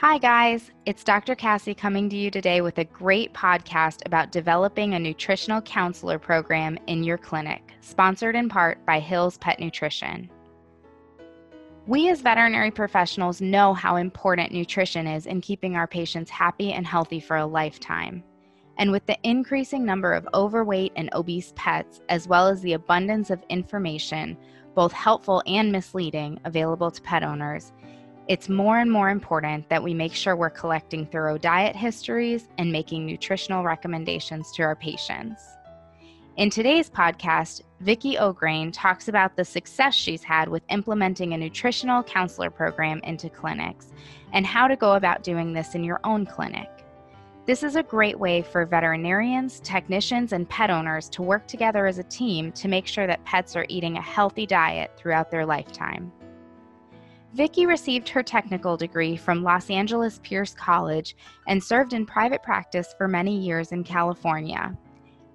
Hi, guys. It's Dr. Cassie coming to you today with a great podcast about developing a nutritional counselor program in your clinic, sponsored in part by Hill's Pet Nutrition. We as veterinary professionals know how important nutrition is in keeping our patients happy and healthy for a lifetime. And with the increasing number of overweight and obese pets, as well as the abundance of information, both helpful and misleading, available to pet owners, it's more and more important that we make sure we're collecting thorough diet histories and making nutritional recommendations to our patients. In today's podcast, Vicky Ograin talks about the success she's had with implementing a nutritional counselor program into clinics and how to go about doing this in your own clinic. This is a great way for veterinarians, technicians, and pet owners to work together as a team to make sure that pets are eating a healthy diet throughout their lifetime. Vicky received her technical degree from Los Angeles Pierce College and served in private practice for many years in California.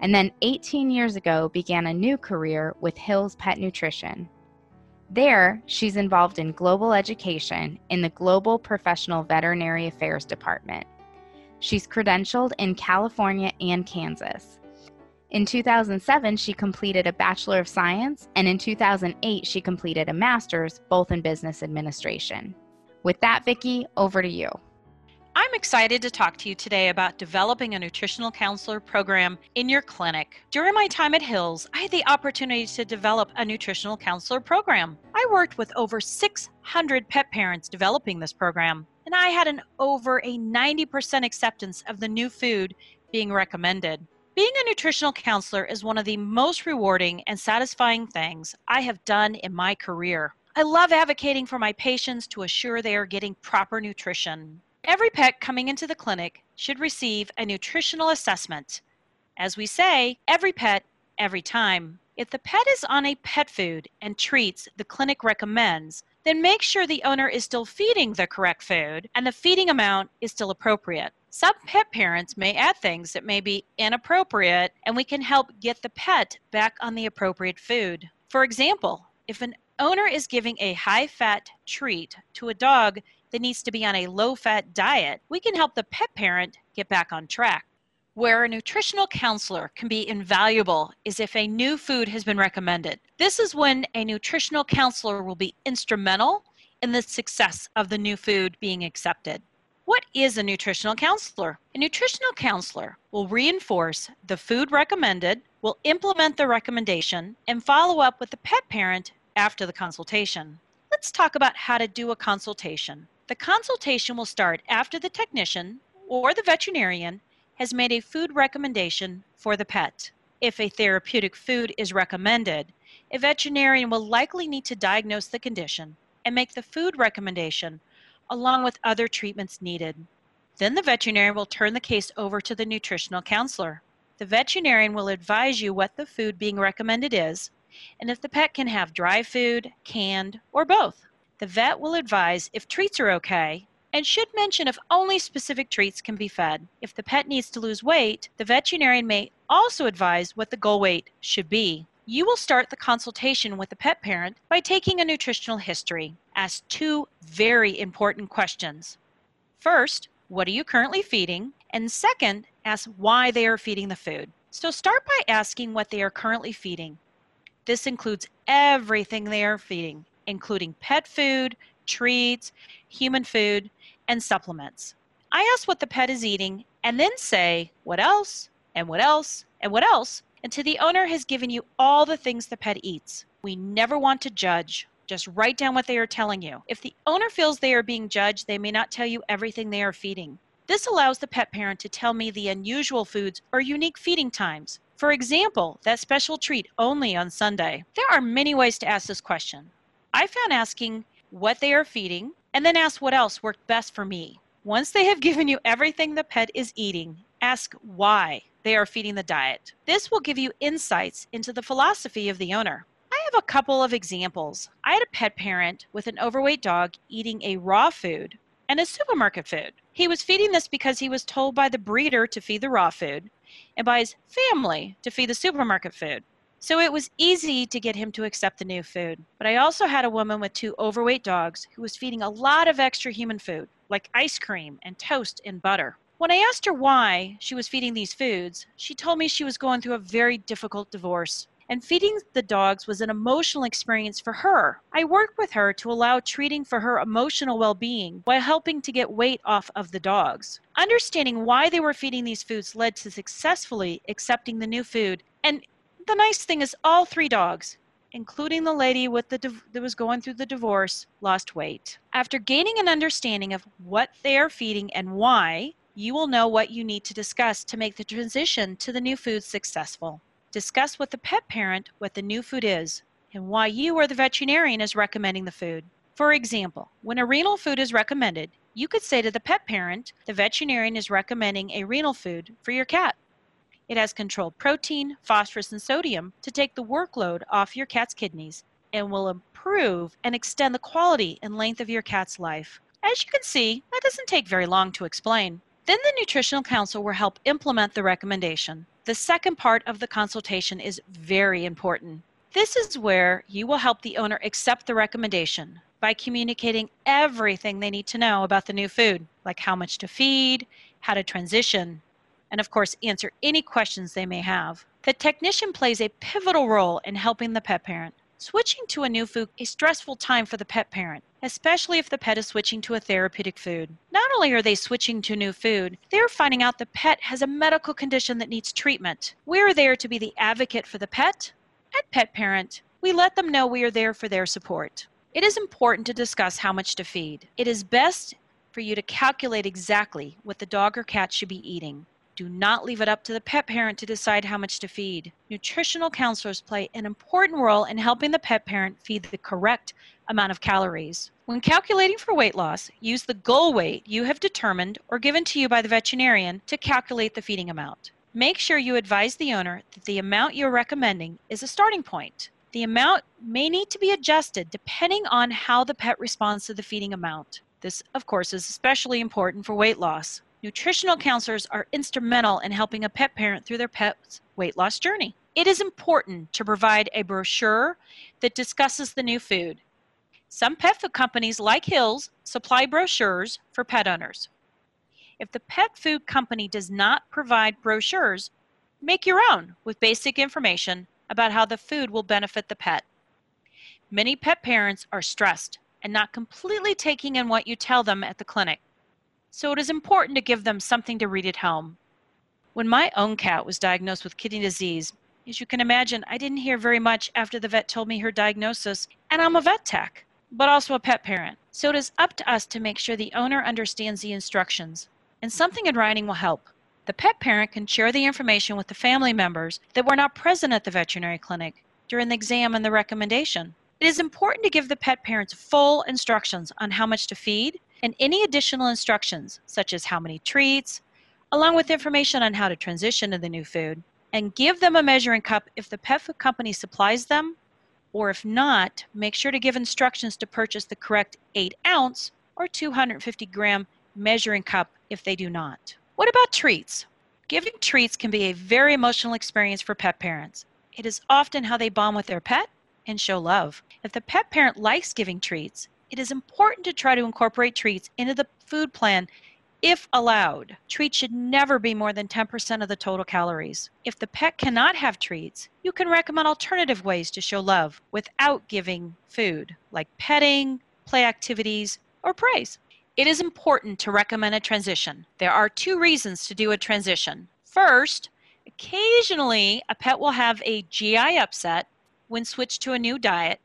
And then 18 years ago began a new career with Hill's Pet Nutrition. There, she's involved in global education in the Global Professional Veterinary Affairs Department. She's credentialed in California and Kansas. In 2007, she completed a Bachelor of Science, and in 2008, she completed a Master's, both in Business Administration. With that, Vicky, over to you. I'm excited to talk to you today about developing a nutritional counselor program in your clinic. During my time at Hill's, I had the opportunity to develop a nutritional counselor program. I worked with over 600 pet parents developing this program, and I had an over a 90% acceptance of the new food being recommended. Being a nutritional counselor is one of the most rewarding and satisfying things I have done in my career. I love advocating for my patients to assure they are getting proper nutrition. Every pet coming into the clinic should receive a nutritional assessment. As we say, every pet, every time. If the pet is on a pet food and treats the clinic recommends, then make sure the owner is still feeding the correct food and the feeding amount is still appropriate. Some pet parents may add things that may be inappropriate, and we can help get the pet back on the appropriate food. For example, if an owner is giving a high fat treat to a dog that needs to be on a low fat diet, we can help the pet parent get back on track. Where a nutritional counselor can be invaluable is if a new food has been recommended. This is when a nutritional counselor will be instrumental in the success of the new food being accepted. What is a nutritional counselor? A nutritional counselor will reinforce the food recommended, will implement the recommendation, and follow up with the pet parent after the consultation. Let's talk about how to do a consultation. The consultation will start after the technician or the veterinarian has made a food recommendation for the pet. If a therapeutic food is recommended, a veterinarian will likely need to diagnose the condition and make the food recommendation along with other treatments needed. Then the veterinarian will turn the case over to the nutritional counselor. The veterinarian will advise you what the food being recommended is and if the pet can have dry food, canned, or both. The vet will advise if treats are okay and should mention if only specific treats can be fed. If the pet needs to lose weight, the veterinarian may also advise what the goal weight should be. You will start the consultation with the pet parent by taking a nutritional history. Ask two very important questions. First, what are you currently feeding? And second, ask why they are feeding the food. So start by asking what they are currently feeding. This includes everything they are feeding, including pet food, treats, human food, and supplements. I ask what the pet is eating and then say what else and what else and what else until the owner has given you all the things the pet eats. We never want to judge. Just write down what they are telling you. If the owner feels they are being judged, they may not tell you everything they are feeding. This allows the pet parent to tell me the unusual foods or unique feeding times. For example, that special treat only on Sunday. There are many ways to ask this question. I found asking what they are feeding and then ask what else worked best for me. Once they have given you everything the pet is eating, ask why they are feeding the diet. This will give you insights into the philosophy of the owner. Have a couple of examples. I had a pet parent with an overweight dog eating a raw food and a supermarket food. He was feeding this because he was told by the breeder to feed the raw food and by his family to feed the supermarket food. So it was easy to get him to accept the new food. But I also had a woman with two overweight dogs who was feeding a lot of extra human food. like ice cream and toast and butter. When I asked her why she was feeding these foods, she told me she was going through a very difficult divorce and feeding the dogs was an emotional experience for her. I worked with her to allow treating for her emotional well being while helping to get weight off of the dogs. Understanding why they were feeding these foods led to successfully accepting the new food. And the nice thing is, all three dogs, including the lady with the that was going through the divorce, lost weight. After gaining an understanding of what they are feeding and why, you will know what you need to discuss to make the transition to the new food successful. Discuss with the pet parent what the new food is and why you or the veterinarian is recommending the food. For example, when a renal food is recommended, you could say to the pet parent, the veterinarian is recommending a renal food for your cat. It has controlled protein, phosphorus, and sodium to take the workload off your cat's kidneys and will improve and extend the quality and length of your cat's life. As you can see, that doesn't take very long to explain. Then the nutritional counselor will help implement the recommendation. The second part of the consultation is very important. This is where you will help the owner accept the recommendation by communicating everything they need to know about the new food, like how much to feed, how to transition, and of course, answer any questions they may have. The technician plays a pivotal role in helping the pet parent. Switching to a new food is a stressful time for the pet parent, especially if the pet is switching to a therapeutic food. Not only are they switching to new food, they are finding out the pet has a medical condition that needs treatment. We are there to be the advocate for the pet. At Pet Parent, we let them know we are there for their support. It is important to discuss how much to feed. It is best for you to calculate exactly what the dog or cat should be eating. Do not leave it up to the pet parent to decide how much to feed. Nutritional counselors play an important role in helping the pet parent feed the correct amount of calories. When calculating for weight loss, use the goal weight you have determined or given to you by the veterinarian to calculate the feeding amount. Make sure you advise the owner that the amount you're recommending is a starting point. The amount may need to be adjusted depending on how the pet responds to the feeding amount. This, of course, is especially important for weight loss. Nutritional counselors are instrumental in helping a pet parent through their pet's weight loss journey. It is important to provide a brochure that discusses the new food. Some pet food companies, like Hill's, supply brochures for pet owners. If the pet food company does not provide brochures, make your own with basic information about how the food will benefit the pet. Many pet parents are stressed and not completely taking in what you tell them at the clinic so it is important to give them something to read at home. When my own cat was diagnosed with kidney disease, as you can imagine, I didn't hear very much after the vet told me her diagnosis, and I'm a vet tech, but also a pet parent. So it is up to us to make sure the owner understands the instructions, and something in writing will help. The pet parent can share the information with the family members that were not present at the veterinary clinic during the exam and the recommendation. It is important to give the pet parents full instructions on how much to feed and any additional instructions, such as how many treats, along with information on how to transition to the new food, and give them a measuring cup if the pet food company supplies them, or if not, make sure to give instructions to purchase the correct 8 ounce or 250 gram measuring cup if they do not. What about treats? Giving treats can be a very emotional experience for pet parents. It is often how they bond with their pet and show love. If the pet parent likes giving treats, it is important to try to incorporate treats into the food plan if allowed. Treats should never be more than 10% of the total calories. If the pet cannot have treats, you can recommend alternative ways to show love without giving food, like petting, play activities, or praise. It is important to recommend a transition. There are two reasons to do a transition. First, occasionally a pet will have a GI upset when switched to a new diet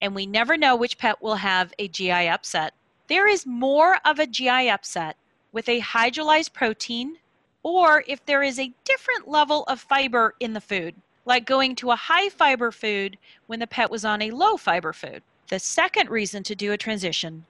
and we never know which pet will have a GI upset. There is more of a GI upset with a hydrolyzed protein or if there is a different level of fiber in the food, like going to a high fiber food when the pet was on a low fiber food. The second reason to do a transition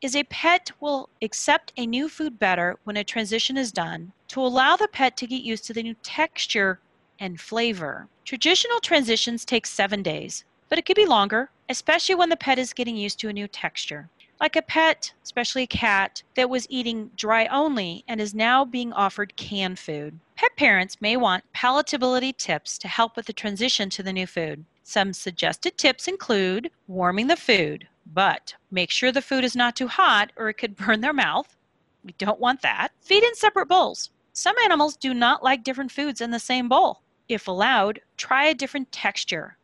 is a pet will accept a new food better when a transition is done to allow the pet to get used to the new texture and flavor. Traditional transitions take seven days but it could be longer, especially when the pet is getting used to a new texture. Like a pet, especially a cat, that was eating dry only and is now being offered canned food. Pet parents may want palatability tips to help with the transition to the new food. Some suggested tips include warming the food, But make sure the food is not too hot or it could burn their mouth. We don't want that. Feed in separate bowls. Some animals do not like different foods in the same bowl. If allowed, try a different texture.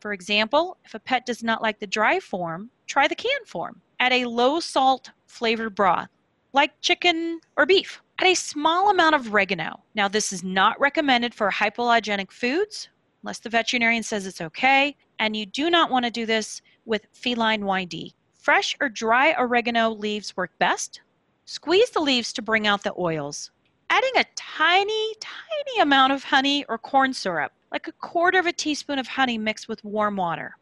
For example, if a pet does not like the dry form, try the canned form. Add a low salt flavored broth, like chicken or beef. Add a small amount of oregano. Now, this is not recommended for hypoallergenic foods, unless the veterinarian says it's okay, and you do not want to do this with feline YD. Fresh or dry oregano leaves work best. Squeeze the leaves to bring out the oils. Adding a tiny, tiny amount of honey or corn syrup, like a quarter of a teaspoon of honey mixed with warm water.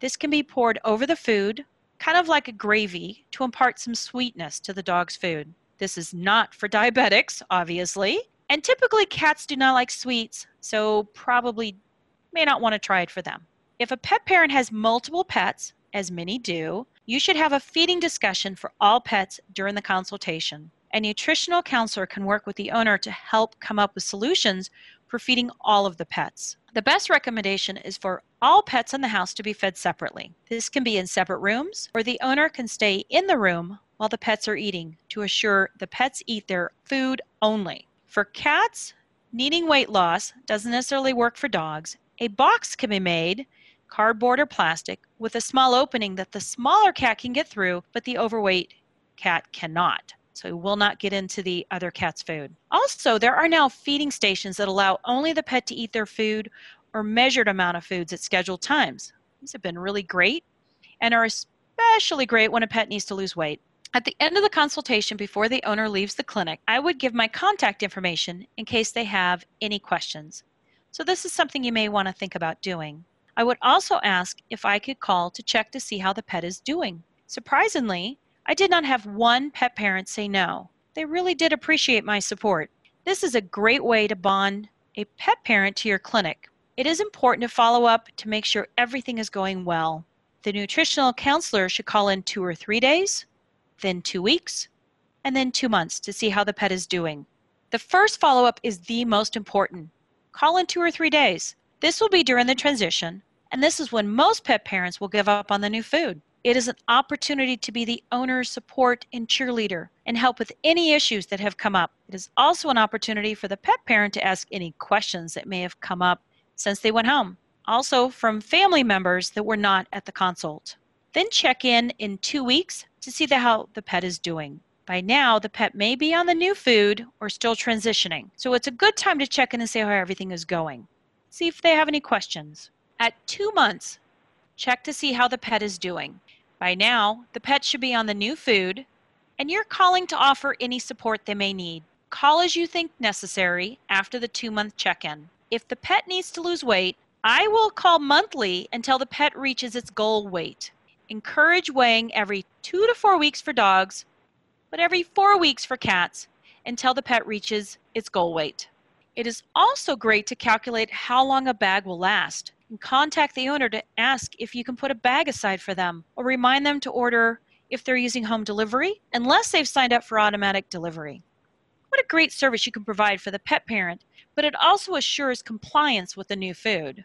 This can be poured over the food, kind of like a gravy, to impart some sweetness to the dog's food. This is not for diabetics, obviously, and typically cats do not like sweets, so probably may not want to try it for them. If a pet parent has multiple pets, as many do, you should have a feeding discussion for all pets during the consultation. A nutritional counselor can work with the owner to help come up with solutions for feeding all of the pets. The best recommendation is for all pets in the house to be fed separately. This can be in separate rooms, or the owner can stay in the room while the pets are eating to assure the pets eat their food only. For cats, needing weight loss doesn't necessarily work for dogs. A box can be made cardboard or plastic, with a small opening that the smaller cat can get through, but the overweight cat cannot. So it will not get into the other cat's food. Also, there are now feeding stations that allow only the pet to eat their food or measured amount of foods at scheduled times. These have been really great and are especially great when a pet needs to lose weight. At the end of the consultation before the owner leaves the clinic, I would give my contact information in case they have any questions. So, this is something you may want to think about doing. I would also ask if I could call to check to see how the pet is doing. Surprisingly, I did not have one pet parent say no. They really did appreciate my support. This is a great way to bond a pet parent to your clinic. It is important to follow up to make sure everything is going well. The nutritional counselor should call in two or three days, then two weeks, and then two months to see how the pet is doing. The first follow up is the most important. Call in two or three days. This will be during the transition, and this is when most pet parents will give up on the new food. It is an opportunity to be the owner's support and cheerleader and help with any issues that have come up. It is also an opportunity for the pet parent to ask any questions that may have come up since they went home. Also, from family members that were not at the consult. Then check in in two weeks to see the, how the pet is doing. By now, the pet may be on the new food or still transitioning. So it's a good time to check in and see how everything is going. See if they have any questions. At two months, check to see how the pet is doing. By now, the pet should be on the new food, and you're calling to offer any support they may need. Call as you think necessary after the two month check in. If the pet needs to lose weight, I will call monthly until the pet reaches its goal weight. Encourage weighing every two to four weeks for dogs, but every four weeks for cats until the pet reaches its goal weight. It is also great to calculate how long a bag will last contact the owner to ask if you can put a bag aside for them or remind them to order if they're using home delivery unless they've signed up for automatic delivery. What a great service you can provide for the pet parent, but it also assures compliance with the new food.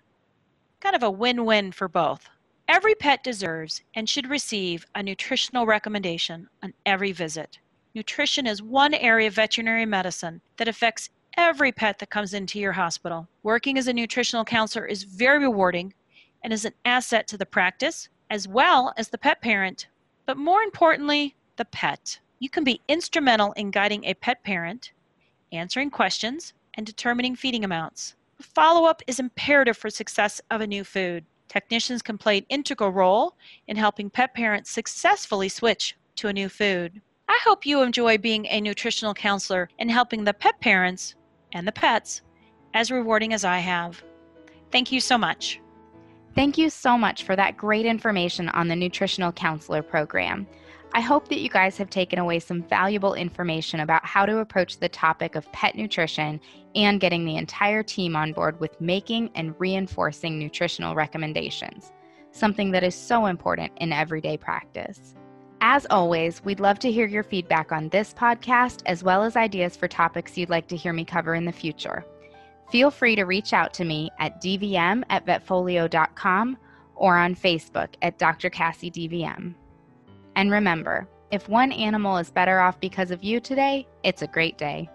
Kind of a win win for both. Every pet deserves and should receive a nutritional recommendation on every visit. Nutrition is one area of veterinary medicine that affects every pet that comes into your hospital. Working as a nutritional counselor is very rewarding and is an asset to the practice as well as the pet parent, but more importantly, the pet. You can be instrumental in guiding a pet parent, answering questions, and determining feeding amounts. Follow up is imperative for success of a new food. Technicians can play an integral role in helping pet parents successfully switch to a new food. I hope you enjoy being a nutritional counselor and helping the pet parents and the pets as rewarding as I have. Thank you so much. Thank you so much for that great information on the Nutritional Counselor Program. I hope that you guys have taken away some valuable information about how to approach the topic of pet nutrition and getting the entire team on board with making and reinforcing nutritional recommendations, something that is so important in everyday practice. As always, we'd love to hear your feedback on this podcast as well as ideas for topics you'd like to hear me cover in the future. Feel free to reach out to me at dvm at vetfolio.com or on Facebook at Dr. Cassie DVM. And remember, if one animal is better off because of you today, it's a great day.